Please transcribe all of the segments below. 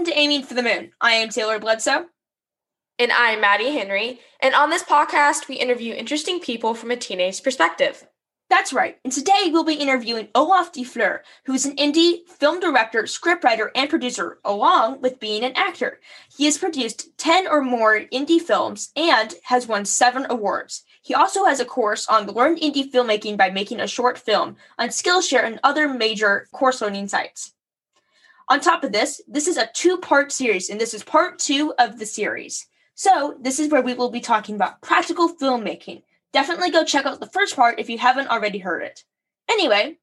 Welcome to Aiming for the Moon. I am Taylor Bledsoe. And I'm Maddie Henry. And on this podcast, we interview interesting people from a teenage perspective. That's right. And today we'll be interviewing Olaf de Fleur, who is an indie film director, scriptwriter, and producer, along with being an actor. He has produced 10 or more indie films and has won seven awards. He also has a course on Learn Indie Filmmaking by Making a Short Film on Skillshare and other major course learning sites. On top of this, this is a two part series, and this is part two of the series. So, this is where we will be talking about practical filmmaking. Definitely go check out the first part if you haven't already heard it. Anyway,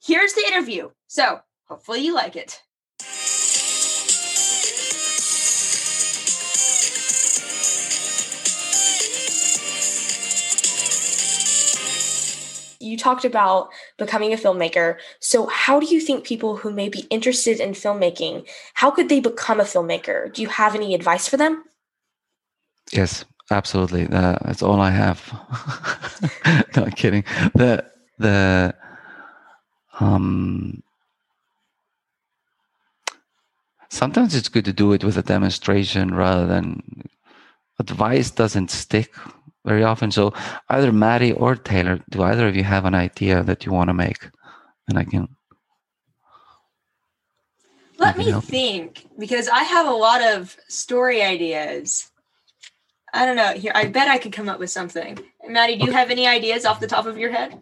here's the interview. So, hopefully, you like it. You talked about becoming a filmmaker. So, how do you think people who may be interested in filmmaking, how could they become a filmmaker? Do you have any advice for them? Yes, absolutely. That's all I have. no, I'm kidding. The the um sometimes it's good to do it with a demonstration rather than advice doesn't stick very often. So either Maddie or Taylor, do either of you have an idea that you want to make? And I can let me think because I have a lot of story ideas. I don't know. Here, I bet I could come up with something. Maddie, do you have any ideas off the top of your head?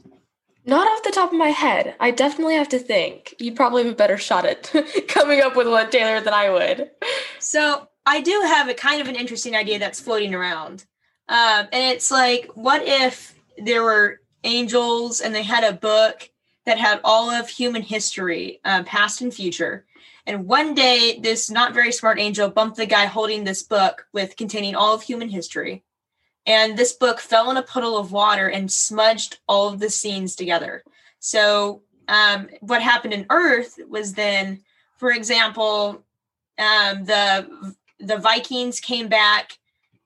Not off the top of my head. I definitely have to think. You'd probably have a better shot at coming up with one, Taylor, than I would. So I do have a kind of an interesting idea that's floating around. Um, and it's like, what if there were angels and they had a book that had all of human history, um, past and future, and one day, this not very smart angel bumped the guy holding this book with containing all of human history. And this book fell in a puddle of water and smudged all of the scenes together. So, um, what happened in Earth was then, for example, um, the the Vikings came back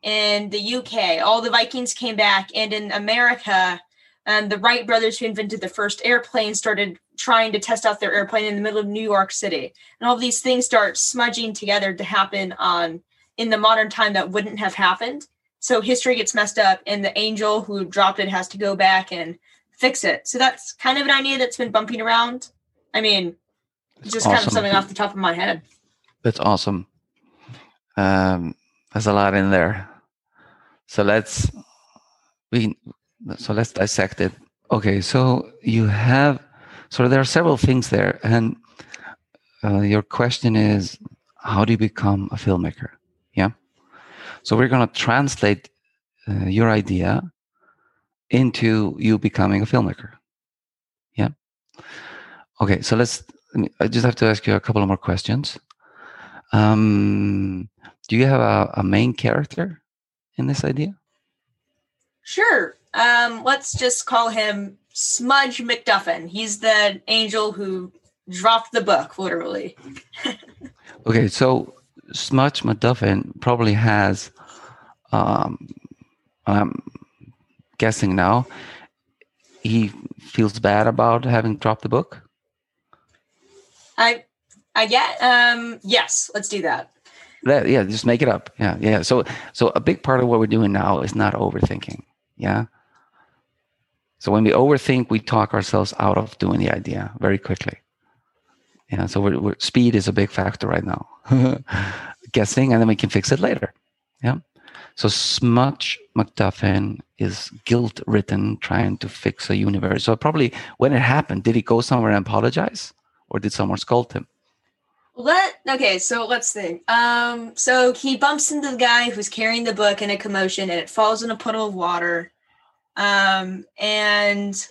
in the UK. All the Vikings came back, and in America, um, the Wright brothers who invented the first airplane started trying to test out their airplane in the middle of New York City. And all these things start smudging together to happen on in the modern time that wouldn't have happened. So history gets messed up and the angel who dropped it has to go back and fix it. So that's kind of an idea that's been bumping around. I mean, that's just awesome. kind of something off the top of my head. That's awesome. Um, there's a lot in there. So let's we so let's dissect it. Okay, so you have so there are several things there, and uh, your question is, how do you become a filmmaker? Yeah. So we're going to translate uh, your idea into you becoming a filmmaker. Yeah. Okay. So let's. I just have to ask you a couple of more questions. Um, do you have a, a main character in this idea? Sure. Um, let's just call him Smudge McDuffin. He's the angel who dropped the book, literally. okay, so Smudge McDuffin probably has, um, I'm guessing now, he feels bad about having dropped the book. I, I get, um, yes, let's do that. That, yeah, just make it up. Yeah, yeah. So, so a big part of what we're doing now is not overthinking. Yeah so when we overthink, we talk ourselves out of doing the idea very quickly. Yeah, so we're, we're, speed is a big factor right now. Guessing, and then we can fix it later. Yeah. So Smudge McDuffin is guilt ridden trying to fix a universe. So probably when it happened, did he go somewhere and apologize, or did someone scold him? Let okay, so let's think. Um, so he bumps into the guy who's carrying the book in a commotion, and it falls in a puddle of water. Um, and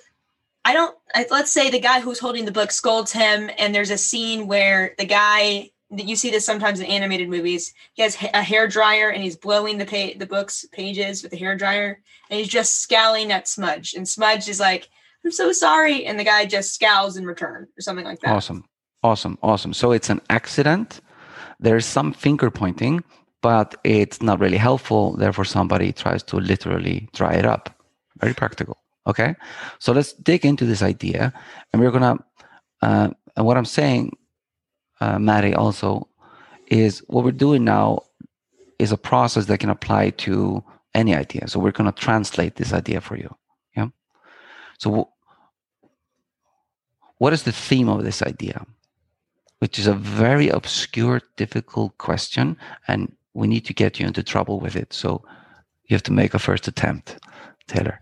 I don't, I, let's say the guy who's holding the book scolds him, and there's a scene where the guy, that you see this sometimes in animated movies, he has a hair dryer and he's blowing the pa- the book's pages with the hair dryer, and he's just scowling at Smudge, and Smudge is like, "I'm so sorry," and the guy just scowls in return or something like that. Awesome, awesome, awesome. So it's an accident. There's some finger pointing, but it's not really helpful. Therefore, somebody tries to literally dry it up very practical. Okay, so let's dig into this idea, and we're gonna. Uh, and what I'm saying, uh, Maddie, also is what we're doing now is a process that can apply to any idea. So we're going to translate this idea for you. Yeah. So what is the theme of this idea? Which is a very obscure, difficult question, and we need to get you into trouble with it. So you have to make a first attempt, Taylor.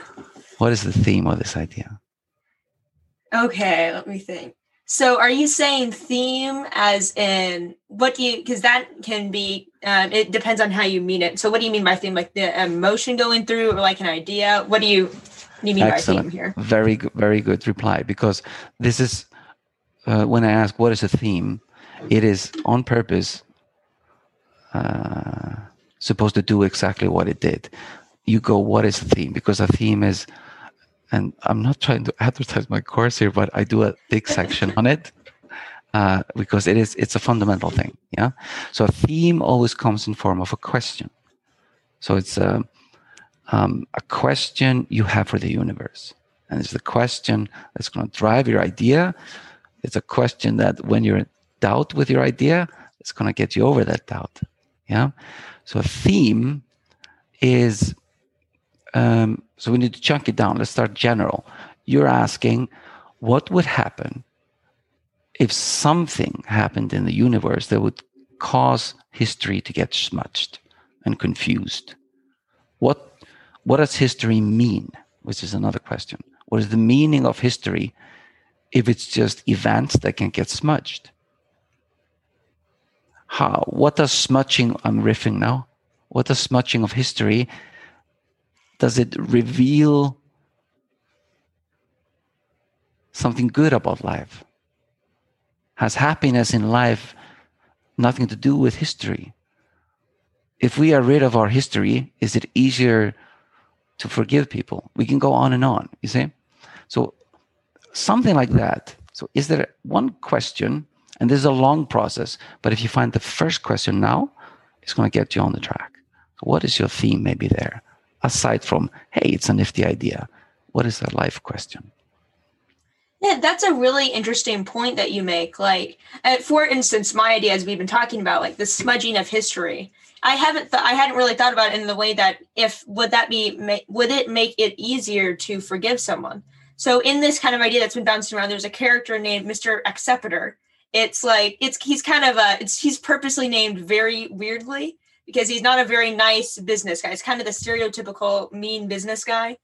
what is the theme of this idea? Okay, let me think. So, are you saying theme as in what do you? Because that can be. Um, it depends on how you mean it. So, what do you mean by theme? Like the emotion going through, or like an idea? What do you? What do you mean Excellent. by theme here? Very good. Very good reply. Because this is uh, when I ask what is a theme, it is on purpose uh, supposed to do exactly what it did. You go, what is a theme? Because a theme is and I'm not trying to advertise my course here, but I do a big section on it uh, because it is it's a fundamental thing. Yeah. So a theme always comes in form of a question. So it's a um, a question you have for the universe, and it's the question that's going to drive your idea. It's a question that when you're in doubt with your idea, it's going to get you over that doubt. Yeah. So a theme is um, so we need to chunk it down. Let's start general. You're asking, what would happen if something happened in the universe that would cause history to get smudged and confused? What what does history mean? Which is another question. What is the meaning of history if it's just events that can get smudged? How? What does smudging? I'm riffing now. What does smudging of history does it reveal something good about life? Has happiness in life nothing to do with history? If we are rid of our history, is it easier to forgive people? We can go on and on, you see? So, something like that. So, is there one question? And this is a long process, but if you find the first question now, it's going to get you on the track. What is your theme maybe there? aside from, hey, it's a nifty idea? What is a life question? Yeah, that's a really interesting point that you make. Like, uh, for instance, my idea, as we've been talking about, like the smudging of history. I haven't, th- I hadn't really thought about it in the way that if would that be, ma- would it make it easier to forgive someone? So, in this kind of idea that's been bouncing around, there's a character named Mr. Acceptor. It's like it's he's kind of a it's he's purposely named very weirdly because he's not a very nice business guy. He's kind of the stereotypical mean business guy.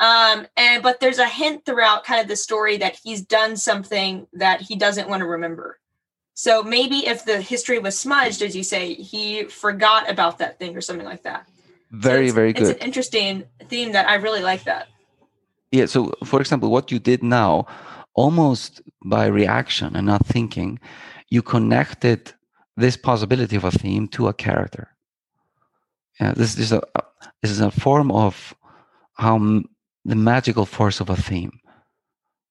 Um, and but there's a hint throughout kind of the story that he's done something that he doesn't want to remember. So maybe if the history was smudged, as you say, he forgot about that thing or something like that. Very, so very good. It's an interesting theme that I really like that. Yeah. So, for example, what you did now, almost by reaction and not thinking, you connected this possibility of a theme to a character. Yeah, this is a uh, this is a form of how m- the magical force of a theme.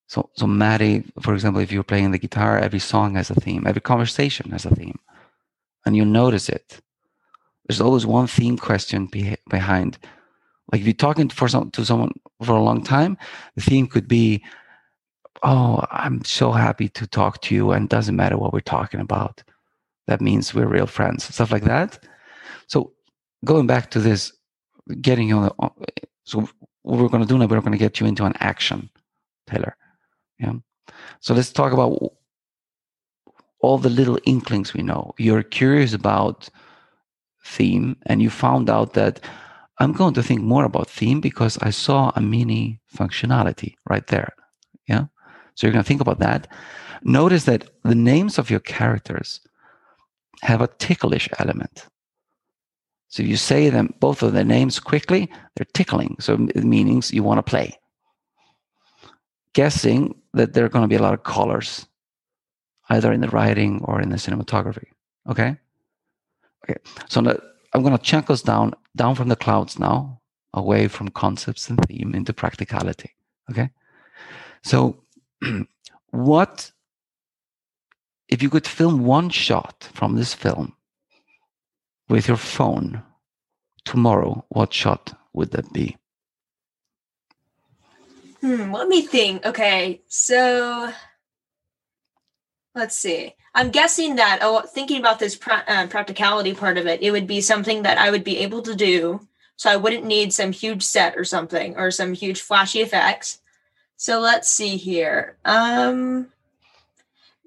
So, so Maddie, for example, if you're playing the guitar, every song has a theme, every conversation has a theme, and you notice it. There's always one theme question be- behind. Like if you're talking for some to someone for a long time, the theme could be, "Oh, I'm so happy to talk to you, and doesn't matter what we're talking about. That means we're real friends." Stuff like that. So going back to this, getting you on the, so what we're going to do now, we're going to get you into an action, Taylor. Yeah. So let's talk about all the little inklings we know. You're curious about theme, and you found out that I'm going to think more about theme because I saw a mini functionality right there. Yeah. So you're going to think about that. Notice that the names of your characters have a ticklish element. So you say them both of their names quickly, they're tickling. So it means you want to play. Guessing that there are going to be a lot of colors, either in the writing or in the cinematography. Okay. Okay. So I'm going to chunk us down down from the clouds now, away from concepts and theme into practicality. Okay. So, what if you could film one shot from this film with your phone tomorrow, what shot would that be? Hmm, let me think. Okay, so let's see. I'm guessing that oh, thinking about this pra- uh, practicality part of it, it would be something that I would be able to do. So I wouldn't need some huge set or something or some huge flashy effects. So let's see here. Um,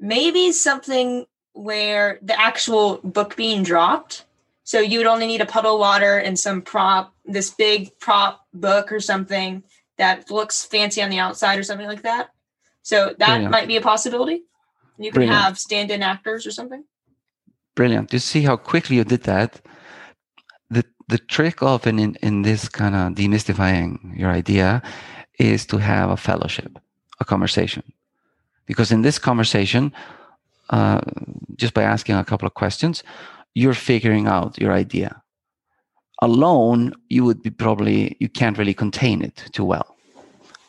maybe something where the actual book being dropped. So you would only need a puddle of water and some prop, this big prop book or something that looks fancy on the outside or something like that. So that Yeah. might be a possibility. You can Brilliant. have stand-in actors or something. Brilliant. You see how quickly you did that? The the trick of in in, in this kind of demystifying your idea is to have a fellowship, a conversation. Because in this conversation, uh, just by asking a couple of questions, you're figuring out your idea. Alone, you would be probably you can't really contain it too well.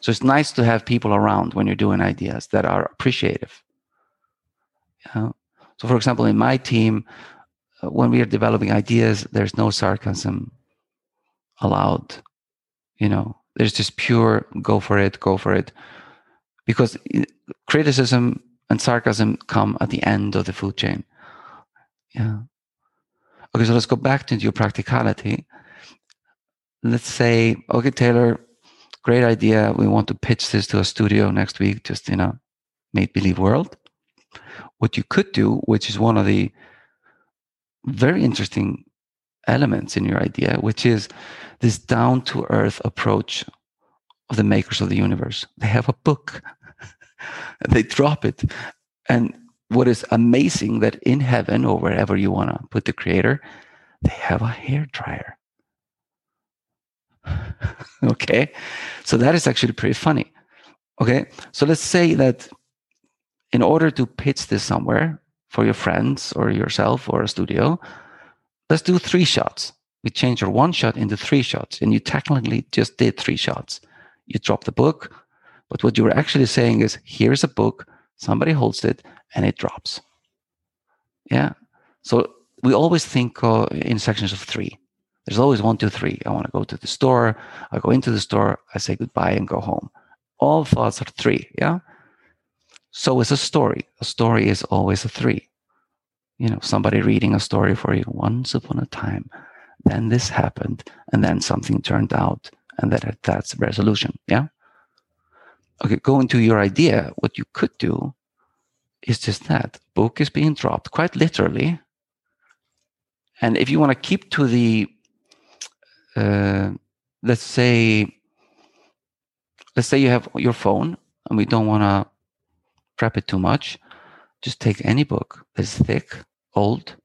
So it's nice to have people around when you're doing ideas that are appreciative. So, for example, in my team, uh, when we are developing ideas, there's no sarcasm allowed. You know, there's just pure go for it, go for it. Because criticism and sarcasm come at the end of the food chain. Yeah. Okay, so let's go back to your practicality. Let's say, okay, Taylor, great idea. We want to pitch this to a studio next week, just in a made believe world what you could do, which is one of the very interesting elements in your idea, which is this down to earth approach of the makers of the universe. They have a book, they drop it. And what is amazing that in heaven or wherever you want to put the creator, they have a hair dryer. okay. So that is actually pretty funny. Okay. So let's say that in order to pitch this somewhere for your friends or yourself or a studio, let's do three shots. We change your one shot into three shots, and you technically just did three shots. You drop the book, but what you were actually saying is here's a book, somebody holds it, and it drops. Yeah. So we always think uh, in sections of three. There's always one, two, three. I want to go to the store. I go into the store. I say goodbye and go home. All thoughts are three. Yeah. So is a story. A story is always a three. You know, somebody reading a story for you. Once upon a time, then this happened, and then something turned out, and that that's resolution. Yeah. Okay, going to your idea, what you could do is just that book is being dropped quite literally. And if you want to keep to the, uh, let's say, let's say you have your phone, and we don't want to prep it too much. Just take any book that's thick, old,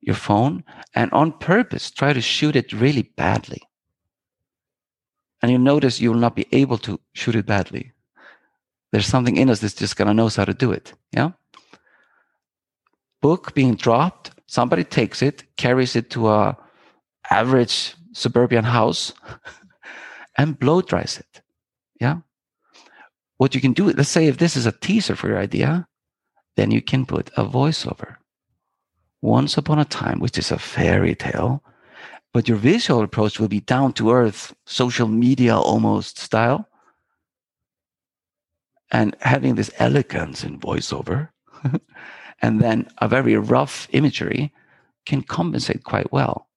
your phone, and on purpose try to shoot it really badly. And you'll notice you'll not be able to shoot it badly. There's something in us that's just gonna knows how to do it. Yeah. Book being dropped, somebody takes it, carries it to a average suburban house, and blow dries it. Yeah what you can do, let's say if this is a teaser for your idea, then you can put a voiceover. Once upon a time, which is a fairy tale, but your visual approach will be down to earth, social media almost style. And having this elegance in voiceover, and then a very rough imagery can compensate quite well.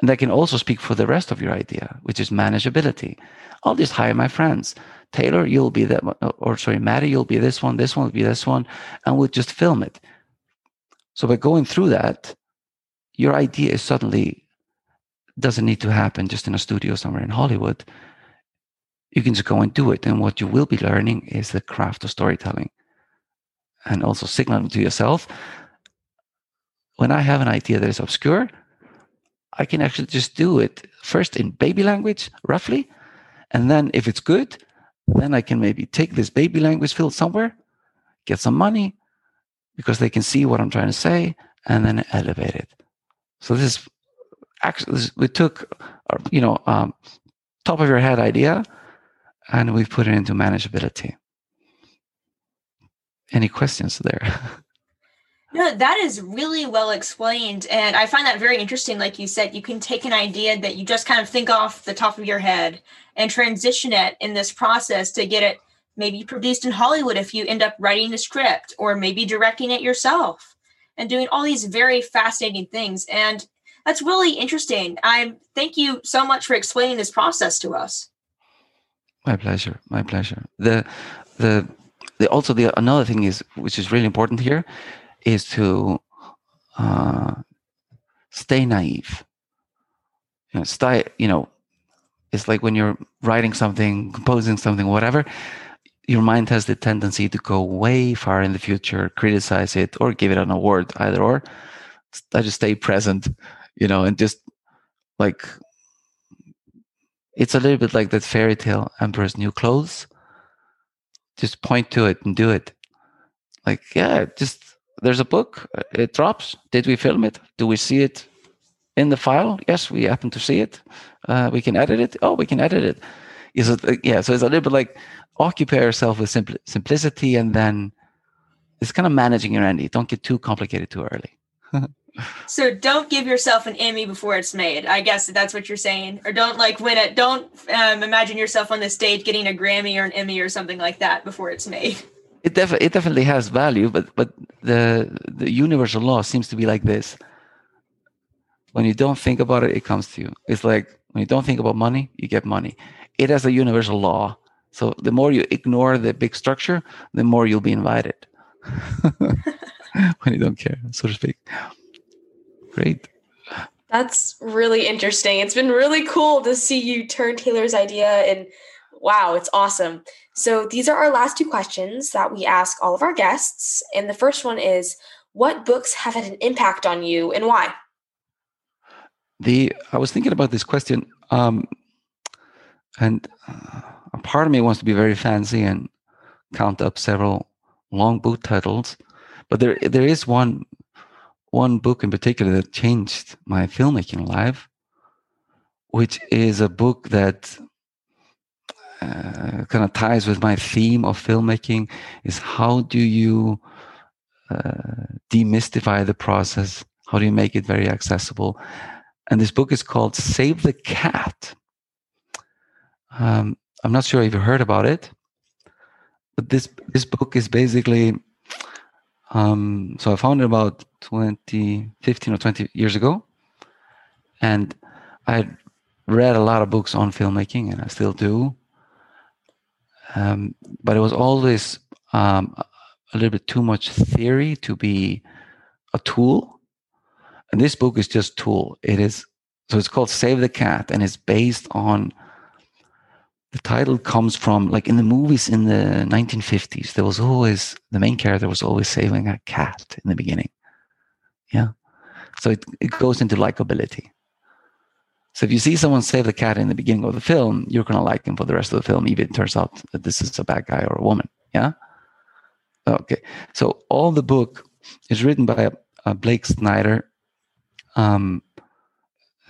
And that can also speak for the rest of your idea, which is manageability. I'll just hire my friends. Taylor, you'll be that, one, or sorry, Maddie, you'll be this one, this one will be this one, and we'll just film it. So by going through that, your idea is suddenly doesn't need to happen just in a studio somewhere in Hollywood. You can just go and do it. And what you will be learning is the craft of storytelling and also signaling to yourself when I have an idea that is obscure, I can actually just do it first in baby language, roughly. And then if it's good, then I can maybe take this baby language field somewhere, get some money because they can see what I'm trying to say, and then elevate it. So this is actually, we took, our, you know, um, top of your head idea and we've put it into manageability. Any questions there? No, that is really well explained. And I find that very interesting. Like you said, you can take an idea that you just kind of think off the top of your head and transition it in this process to get it maybe produced in Hollywood if you end up writing the script or maybe directing it yourself and doing all these very fascinating things. And that's really interesting. I thank you so much for explaining this process to us. My pleasure. My pleasure. The the the also the another thing is which is really important here is to uh, stay naive. You know, stay. You know, it's like when you're writing something, composing something, whatever. Your mind has the tendency to go way far in the future, criticize it, or give it an award, either or. I just stay present you know, and just like it's a little bit like that fairy tale Emperor's New Clothes. Just point to it and do it. Like, yeah, just there's a book, uh, it drops. Did we film it? Do we see it in the file? Yes, we happen to see it. Uh, we can edit it. Oh, we can edit it. Is it? Uh, yeah. So it's a little bit like occupy yourself with simpl- simplicity, and then it's kind of managing your ending. Don't get too complicated too early. So don't give yourself an Emmy before it's made. I guess that's what you're saying, or don't like win it. Don't um, imagine yourself on the stage getting a Grammy or an Emmy or something like that before it's made. It, def- it definitely has value, but but the the universal law seems to be like this. When you don't think about it, it comes to you. It's like when you don't think about money, you get money. It has a universal law. So the more you ignore the big structure, the more you'll be invited. when you don't care, so to speak. Great. That's really interesting. It's been really cool to see you turn Taylor's idea and wow, it's awesome. So these are our last two questions that we ask all of our guests. And the first one is what books have had an impact on you and why? The I was thinking about this question um, and uh, a part of me wants to be very fancy and count up several long book titles, but there there is one one book in particular that changed my filmmaking life, which is a book that uh, kind of ties with my theme of filmmaking is how do you uh, demystify the process how do you make it very accessible and this book is called save the cat um, i'm not sure if you heard about it but this this book is basically um, so I found it about 20, 15 or 20 years ago. And I read a lot of books on filmmaking, and I still do. Um, but it was always um, a little bit too much theory to be a tool. And this book is just tool. It is so it's called Save the Cat, and it's based on the title comes from like in the movies in the 1950s there was always the main character was always saving a cat in the beginning yeah so it, it goes into likability so if you see someone save the cat in the beginning of the film you're going to like him for the rest of the film even if it turns out that this is a bad guy or a woman yeah? Okay so all the book is written by uh, blake snyder um,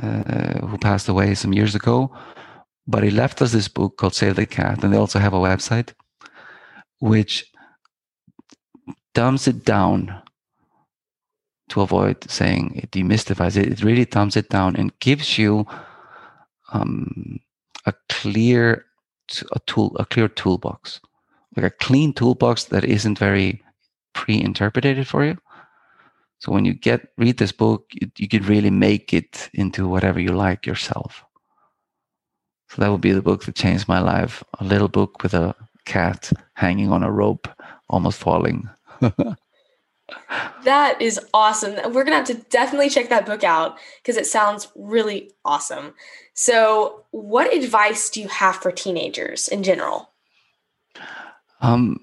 uh, who passed away some years ago but he left us this book called Save the Cat, and they also have a website which dumps it down to avoid saying it demystifies it. It really thumbs it down and gives you um, a clear a tool a clear toolbox, like a clean toolbox that isn't very pre-interpreted for you. So when you get read this book, you, you could really make it into whatever you like yourself. So that would be the book that changed my life. A little book with a cat hanging on a rope, almost falling. that is awesome. We're going to have to definitely check that book out because it sounds really awesome. So, what advice do you have for teenagers in general? Um,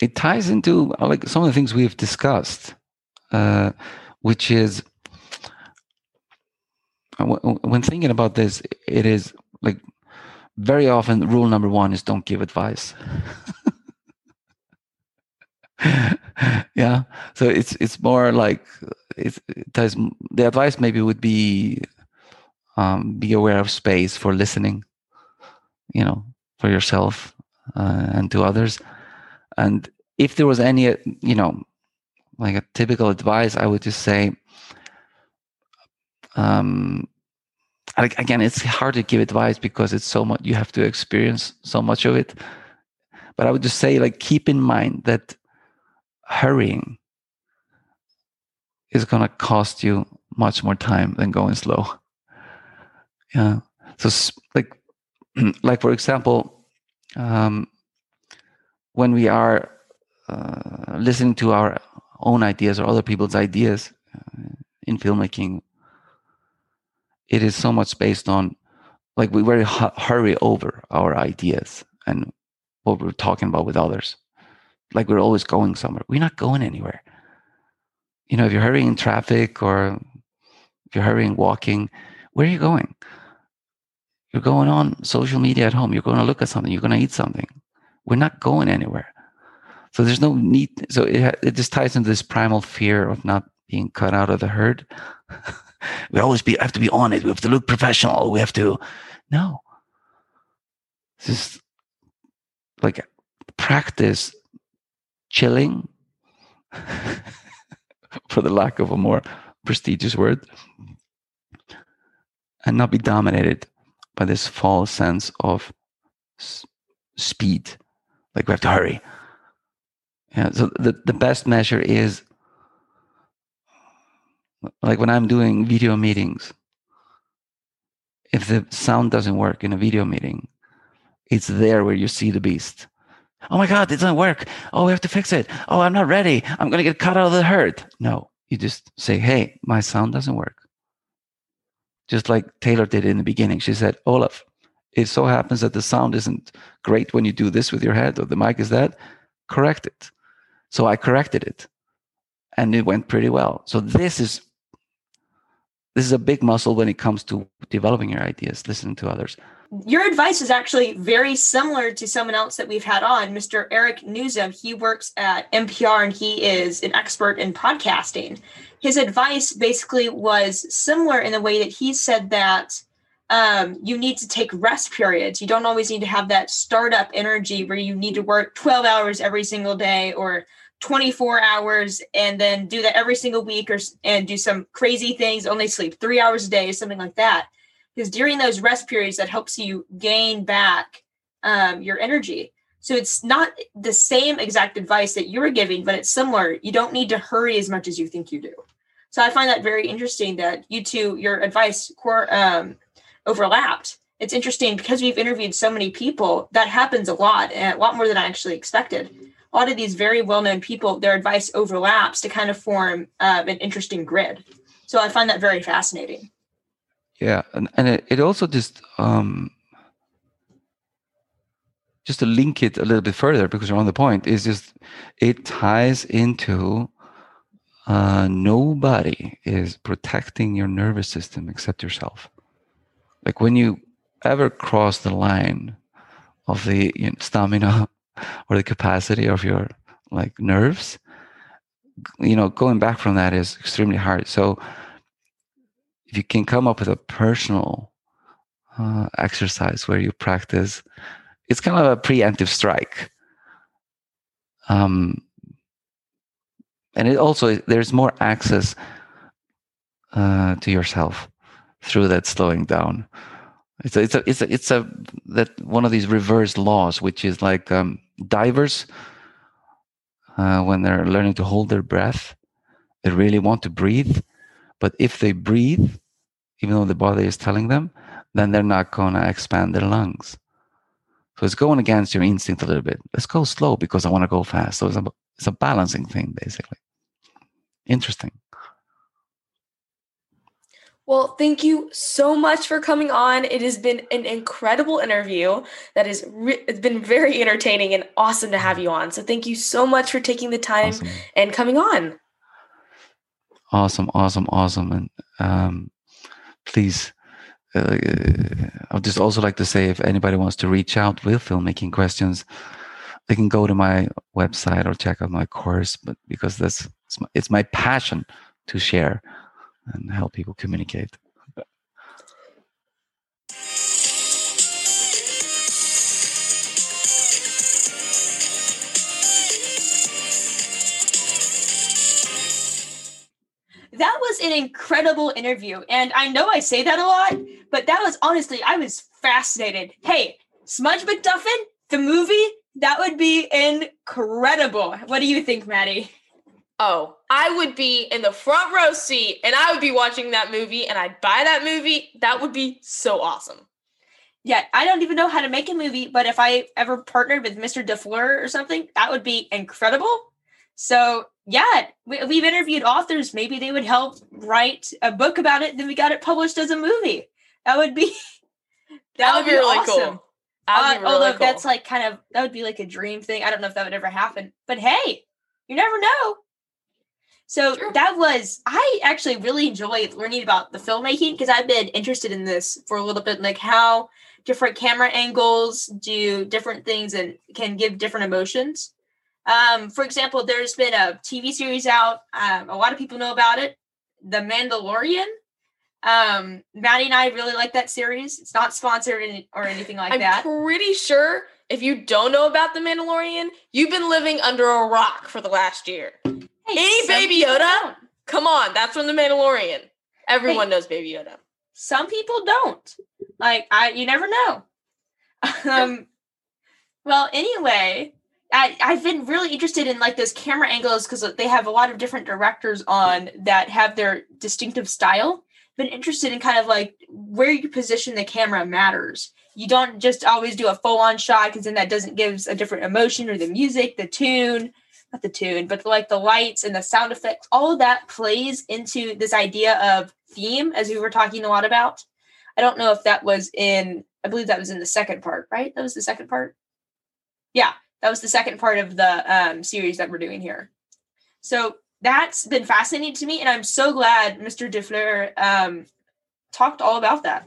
it ties into uh, like some of the things we've discussed, uh, which is uh, when thinking about this, it is like very often rule number one is don't give advice yeah. So it's it's more like it's, it does the advice maybe would be um, be aware of space for listening you know for yourself uh, and to others. And if there was any you know like a typical advice i would just say um, again it's hard to give advice because it's so much you have to experience so much of it. But I would just say, like, keep in mind that hurrying is going to cost you much more time than going slow. Yeah. So, like, like for example, um, when we are uh, listening to our own ideas or other people's ideas uh, in filmmaking, it is so much based on like we very hu- hurry over our ideas and what we're talking about with others. Like we're always going somewhere. We're not going anywhere. You know, if you're hurrying in traffic or if you're hurrying walking, where are you going? You're going on social media at home. You're going to look at something. You're going to eat something. We're not going anywhere. So there's no need. So it, it just ties into this primal fear of not being cut out of the herd. we always be have to be on it. We have to look professional. We have to. No. Just like practice chilling, for the lack of a more prestigious word, and not be dominated by this false sense of s- speed. Like we have to hurry. Yeah. So the, the best measure is like when I'm doing video meetings, if the sound doesn't work in a video meeting, it's there where you see the beast. Oh my God, it doesn't work. Oh, we have to fix it. Oh, I'm not ready. I'm going to get cut out of the herd. No, you just say, hey, my sound doesn't work. Just like Taylor did in the beginning. She said, Olaf, it so happens that the sound isn't great when you do this with your head or the mic is that, correct it. So I corrected it and it went pretty well. So this is this is a big muscle when it comes to developing your ideas, listening to others. Your advice is actually very similar to someone else that we've had on, Mr. Eric Nuzum. He works at NPR and he is an expert in podcasting. His advice basically was similar in the way that he said that um, you need to take rest periods. You don't always need to have that startup energy where you need to work 12 hours every single day or 24 hours and then do that every single week or and do some crazy things only sleep three hours a day something like that. Because during those rest periods that helps you gain back um, your energy. So it's not the same exact advice that you were giving but it's similar. You don't need to hurry as much as you think you do. So i find that very interesting that you two your advice um, overlapped. It's interesting because we've interviewed so many people that happens a lot and a lot more than i actually expected a lot of these very well-known people, their advice overlaps to kind of form uh, an interesting grid. So I find that very fascinating. Yeah, and, and it, it also just um, just to link it a little bit further because you're on the point is just it ties into uh, nobody is protecting your nervous system except yourself. Like when you ever cross the line of the you know, stamina or the capacity of your like nerves. You know going back from that is extremely hard. So if you can come up with a personal uh, exercise where you practice it's kind of a preemptive strike. Um, and it also there's more access uh, to yourself through that slowing down it's a, it's a, it's a, it's a, that one of these reverse laws, which is like um, divers, uh, when they're learning to hold their breath, they really want to breathe. But if they breathe, even though the body is telling them, then they're not going to expand their lungs. So it's going against your instinct a little bit. Let's go slow because I want to go fast. So it's a, it's a balancing thing, basically. Interesting. Well, thank you so much for coming on. It has been an incredible interview that is re- it's been very entertaining and awesome to have you on. So thank you so much for taking the time awesome. and coming on. Awesome, awesome, awesome. And um, please, uh, I'd just also like to say if anybody wants to reach out with filmmaking questions, they can go to my website or check out my course. But because that's it's my, it's my passion to share and help people communicate. That was an incredible interview. And I know I say that a lot, but that was honestly, I was fascinated. Hey, Smudge McDuffin, the movie, That would be incredible. What do you think, Maddie? Oh, I would be in the front row seat and I would be watching that movie and I'd buy that movie. That would be so awesome. Yeah, I don't even know how to make a movie, but if I ever partnered with Mr. DeFleur or something, that would be incredible. So, yeah, we, we've interviewed authors. Maybe they would help write a book about it. Then we got it published as a movie. That would be that, that would, be, be really awesome. cool. Uh, really although cool. that's like kind of that would be like a dream thing. I don't know if that would ever happen, but hey, you never know. So sure. that was I actually really enjoyed learning about the filmmaking because I've been interested in this for a little bit, like how different camera angles do different things and can give different emotions. Um, for example, there's been a TV series out. Um, a lot of people know about it, The Mandalorian. Um, Maddie and I really like that series. It's not sponsored or anything like I'm that. I'm pretty sure if you don't know about The Mandalorian, you've been living under a rock for the last year. Hey, Any Baby Yoda? Come on, that's from The Mandalorian. Everyone hey, knows Baby Yoda. Some people don't. Like I, you never know. um, well, anyway, I, I've been really interested in like those camera angles because they have a lot of different directors on that have their distinctive style. Been interested in kind of like where you position the camera matters. You don't just always do a full on shot because then that doesn't gives a different emotion or the music, the tune, not the tune, but like the lights and the sound effects. All of that plays into this idea of theme, as we were talking a lot about. I don't know if that was in, I believe that was in the second part, right? That was the second part. Yeah, that was the second part of the um, series that we're doing here. So that's been fascinating to me, and I'm so glad Mr. DeFleur um, talked all about that.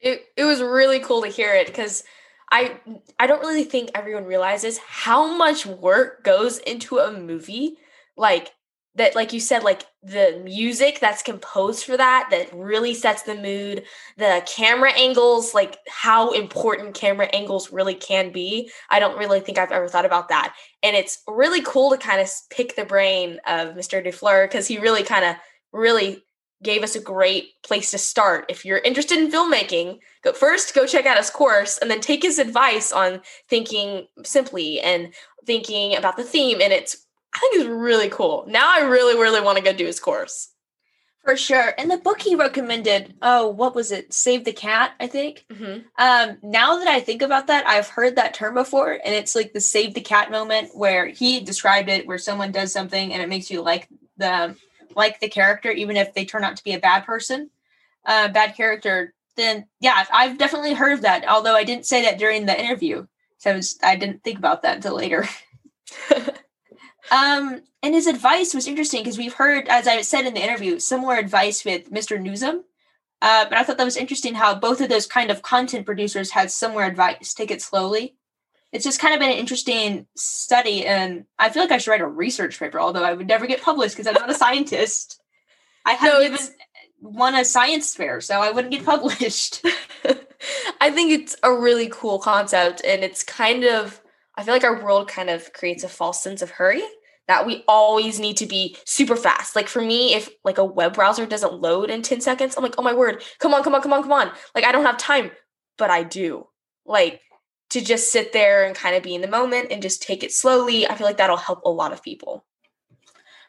It it was really cool to hear it because I I don't really think everyone realizes how much work goes into a movie. Like that like you said like the music that's composed for that that really sets the mood the camera angles like how important camera angles really can be i don't really think i've ever thought about that and it's really cool to kind of pick the brain of mr de Fleur because he really kind of really gave us a great place to start if you're interested in filmmaking go first go check out his course and then take his advice on thinking simply and thinking about the theme and it's I think it's really cool. Now I really, really want to go do his course. For sure. And the book he recommended, oh, what was it? Save the Cat, I think. Mm-hmm. Um, now that I think about that, I've heard that term before, and it's like the save the cat moment where he described it, where someone does something and it makes you like the like the character, even if they turn out to be a bad person, uh, bad character. Then yeah, I've definitely heard of that. Although I didn't say that during the interview, so I, was, I didn't think about that until later. Um, and his advice was interesting because we've heard, as I said in the interview, similar advice with Mr. Nuzum. Uh, but I thought that was interesting how both of those kind of content producers had similar advice. Take it slowly. It's just kind of been an interesting study, and I feel like I should write a research paper, although I would never get published because I'm not a scientist. I haven't even won a science fair, so I wouldn't get published. I think it's a really cool concept, and it's kind of I feel like our world kind of creates a false sense of hurry that we always need to be super fast. Like for me, if like a web browser doesn't load in 10 seconds, I'm like, oh my word, come on, come on, come on, come on. Like I don't have time, but I do. Like to just sit there and kind of be in the moment and just take it slowly, I feel like that'll help a lot of people.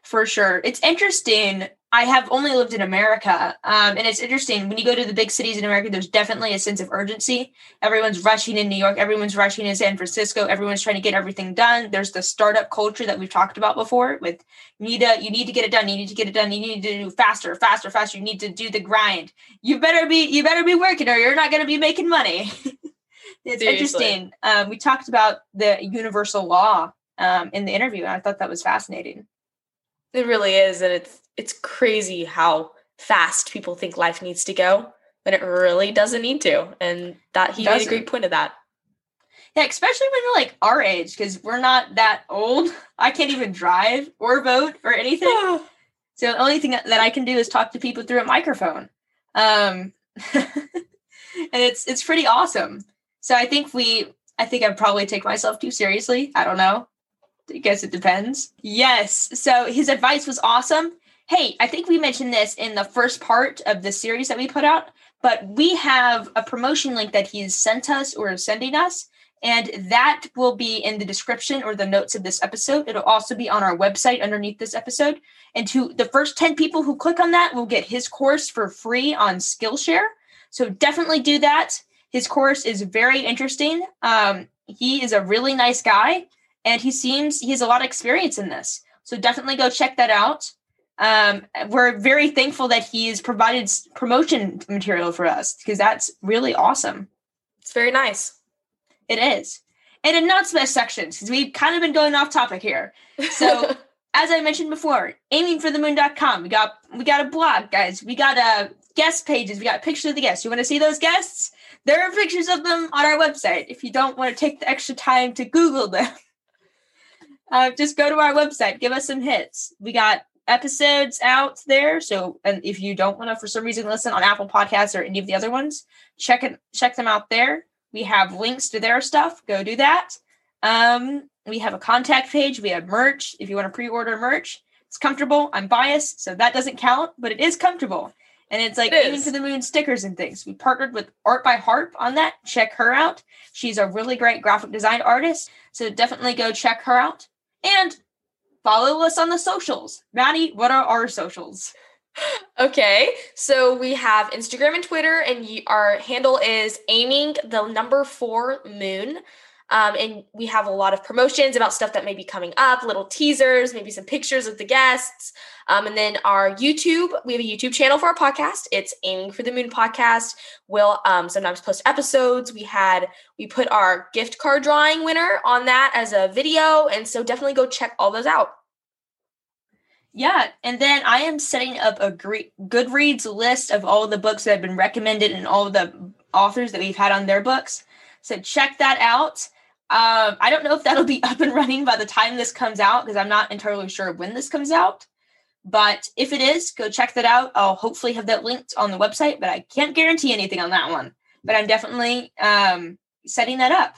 For sure. It's interesting I have only lived in America, um, and it's interesting when you go to the big cities in America. There's definitely a sense of urgency. Everyone's rushing in New York. Everyone's rushing in San Francisco. Everyone's trying to get everything done. There's the startup culture that we've talked about before. With you need to you need to get it done. You need to get it done. You need to do faster, faster, faster. You need to do the grind. You better be you better be working, or you're not going to be making money. it's Seriously. interesting. Um, we talked about the universal law um, in the interview, and I thought that was fascinating. It really is, and it's it's crazy how fast people think life needs to go, when it really doesn't need to. And that he made a great point of that. Yeah, especially when you're like our age, because we're not that old. I can't even drive or vote or anything. so the only thing that I can do is talk to people through a microphone. Um, and it's it's pretty awesome. So I think we I think I'd probably take myself too seriously. I don't know. I guess it depends. Yes. So his advice was awesome. Hey, I think we mentioned this in the first part of the series that we put out, but we have a promotion link that he's sent us or is sending us. And that will be in the description or the notes of this episode. It'll also be on our website underneath this episode. And to the first 10 people who click on that will get his course for free on Skillshare. So definitely do that. His course is very interesting. Um, he is a really nice guy and he seems he has a lot of experience in this. So definitely go check that out. Um, we're very thankful that he's provided promotion material for us because that's really awesome. It's very nice. It is. And in not best sections, because we've kind of been going off topic here. So as I mentioned before, aimingforthemoon.com. We got we got a blog, guys. We got uh guest pages. We got pictures of the guests. You want to see those guests? There are pictures of them on our website. If you don't want to take the extra time to Google them, uh, just go to our website. Give us some hits. We got episodes out there. So, and if you don't want to, for some reason, listen on Apple Podcasts or any of the other ones, check it, check them out there. We have links to their stuff. Go do that. Um, we have a contact page. We have merch. If you want to pre-order merch, it's comfortable. I'm biased, so that doesn't count, but it is comfortable. And it's like even to the moon stickers and things. We partnered with Art by Harp on that. Check her out. She's a really great graphic design artist. So definitely go check her out. And follow us on the socials. Maddie, what are our socials? Okay, so we have Instagram and Twitter, and our handle is aiming the number four moon. Um, and we have a lot of promotions about stuff that may be coming up, little teasers, maybe some pictures of the guests. Um, and then our YouTube, we have a YouTube channel for our podcast. It's Aiming for the Moon podcast. We'll um, sometimes post episodes. We had, we put our gift card drawing winner on that as a video. And so definitely go check all those out. Yeah, and then I am setting up a great Goodreads list of all the books that have been recommended and all the authors that we've had on their books. So check that out. Um, I don't know if that'll be up and running by the time this comes out because I'm not entirely sure when this comes out. But if it is, go check that out. I'll hopefully have that linked on the website, but I can't guarantee anything on that one. But I'm definitely um, setting that up.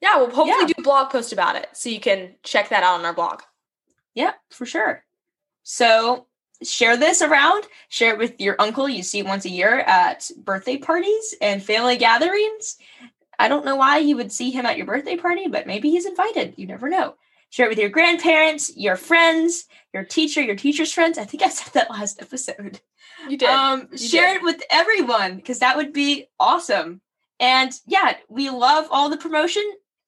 Yeah, we'll hopefully yeah. do a blog post about it so you can check that out on our blog. Yeah, for sure. So share this around, share it with your uncle you see once a year at birthday parties and family gatherings. I don't know why you would see him at your birthday party, but maybe he's invited. You never know. Share it with your grandparents, your friends, your teacher, your teacher's friends. I think I said that last episode. You did. Um, you share did. it with everyone because that would be awesome. And yeah, we love all the promotion.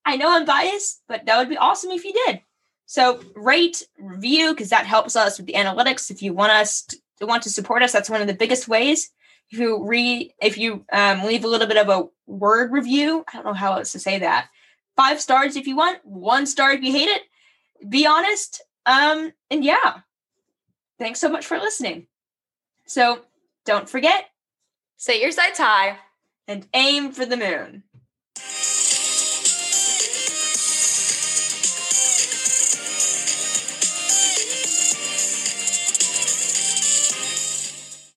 I know I'm biased, but that would be awesome if you did. So rate, review, because that helps us with the analytics. If you want us to, to want to support us, that's one of the biggest ways you read if you um, leave a little bit of a word review i don't know how else to say that. Five stars if you want one star if you hate it. Be honest um and yeah. Thanks so much for listening. So don't forget set your sights high and aim for the moon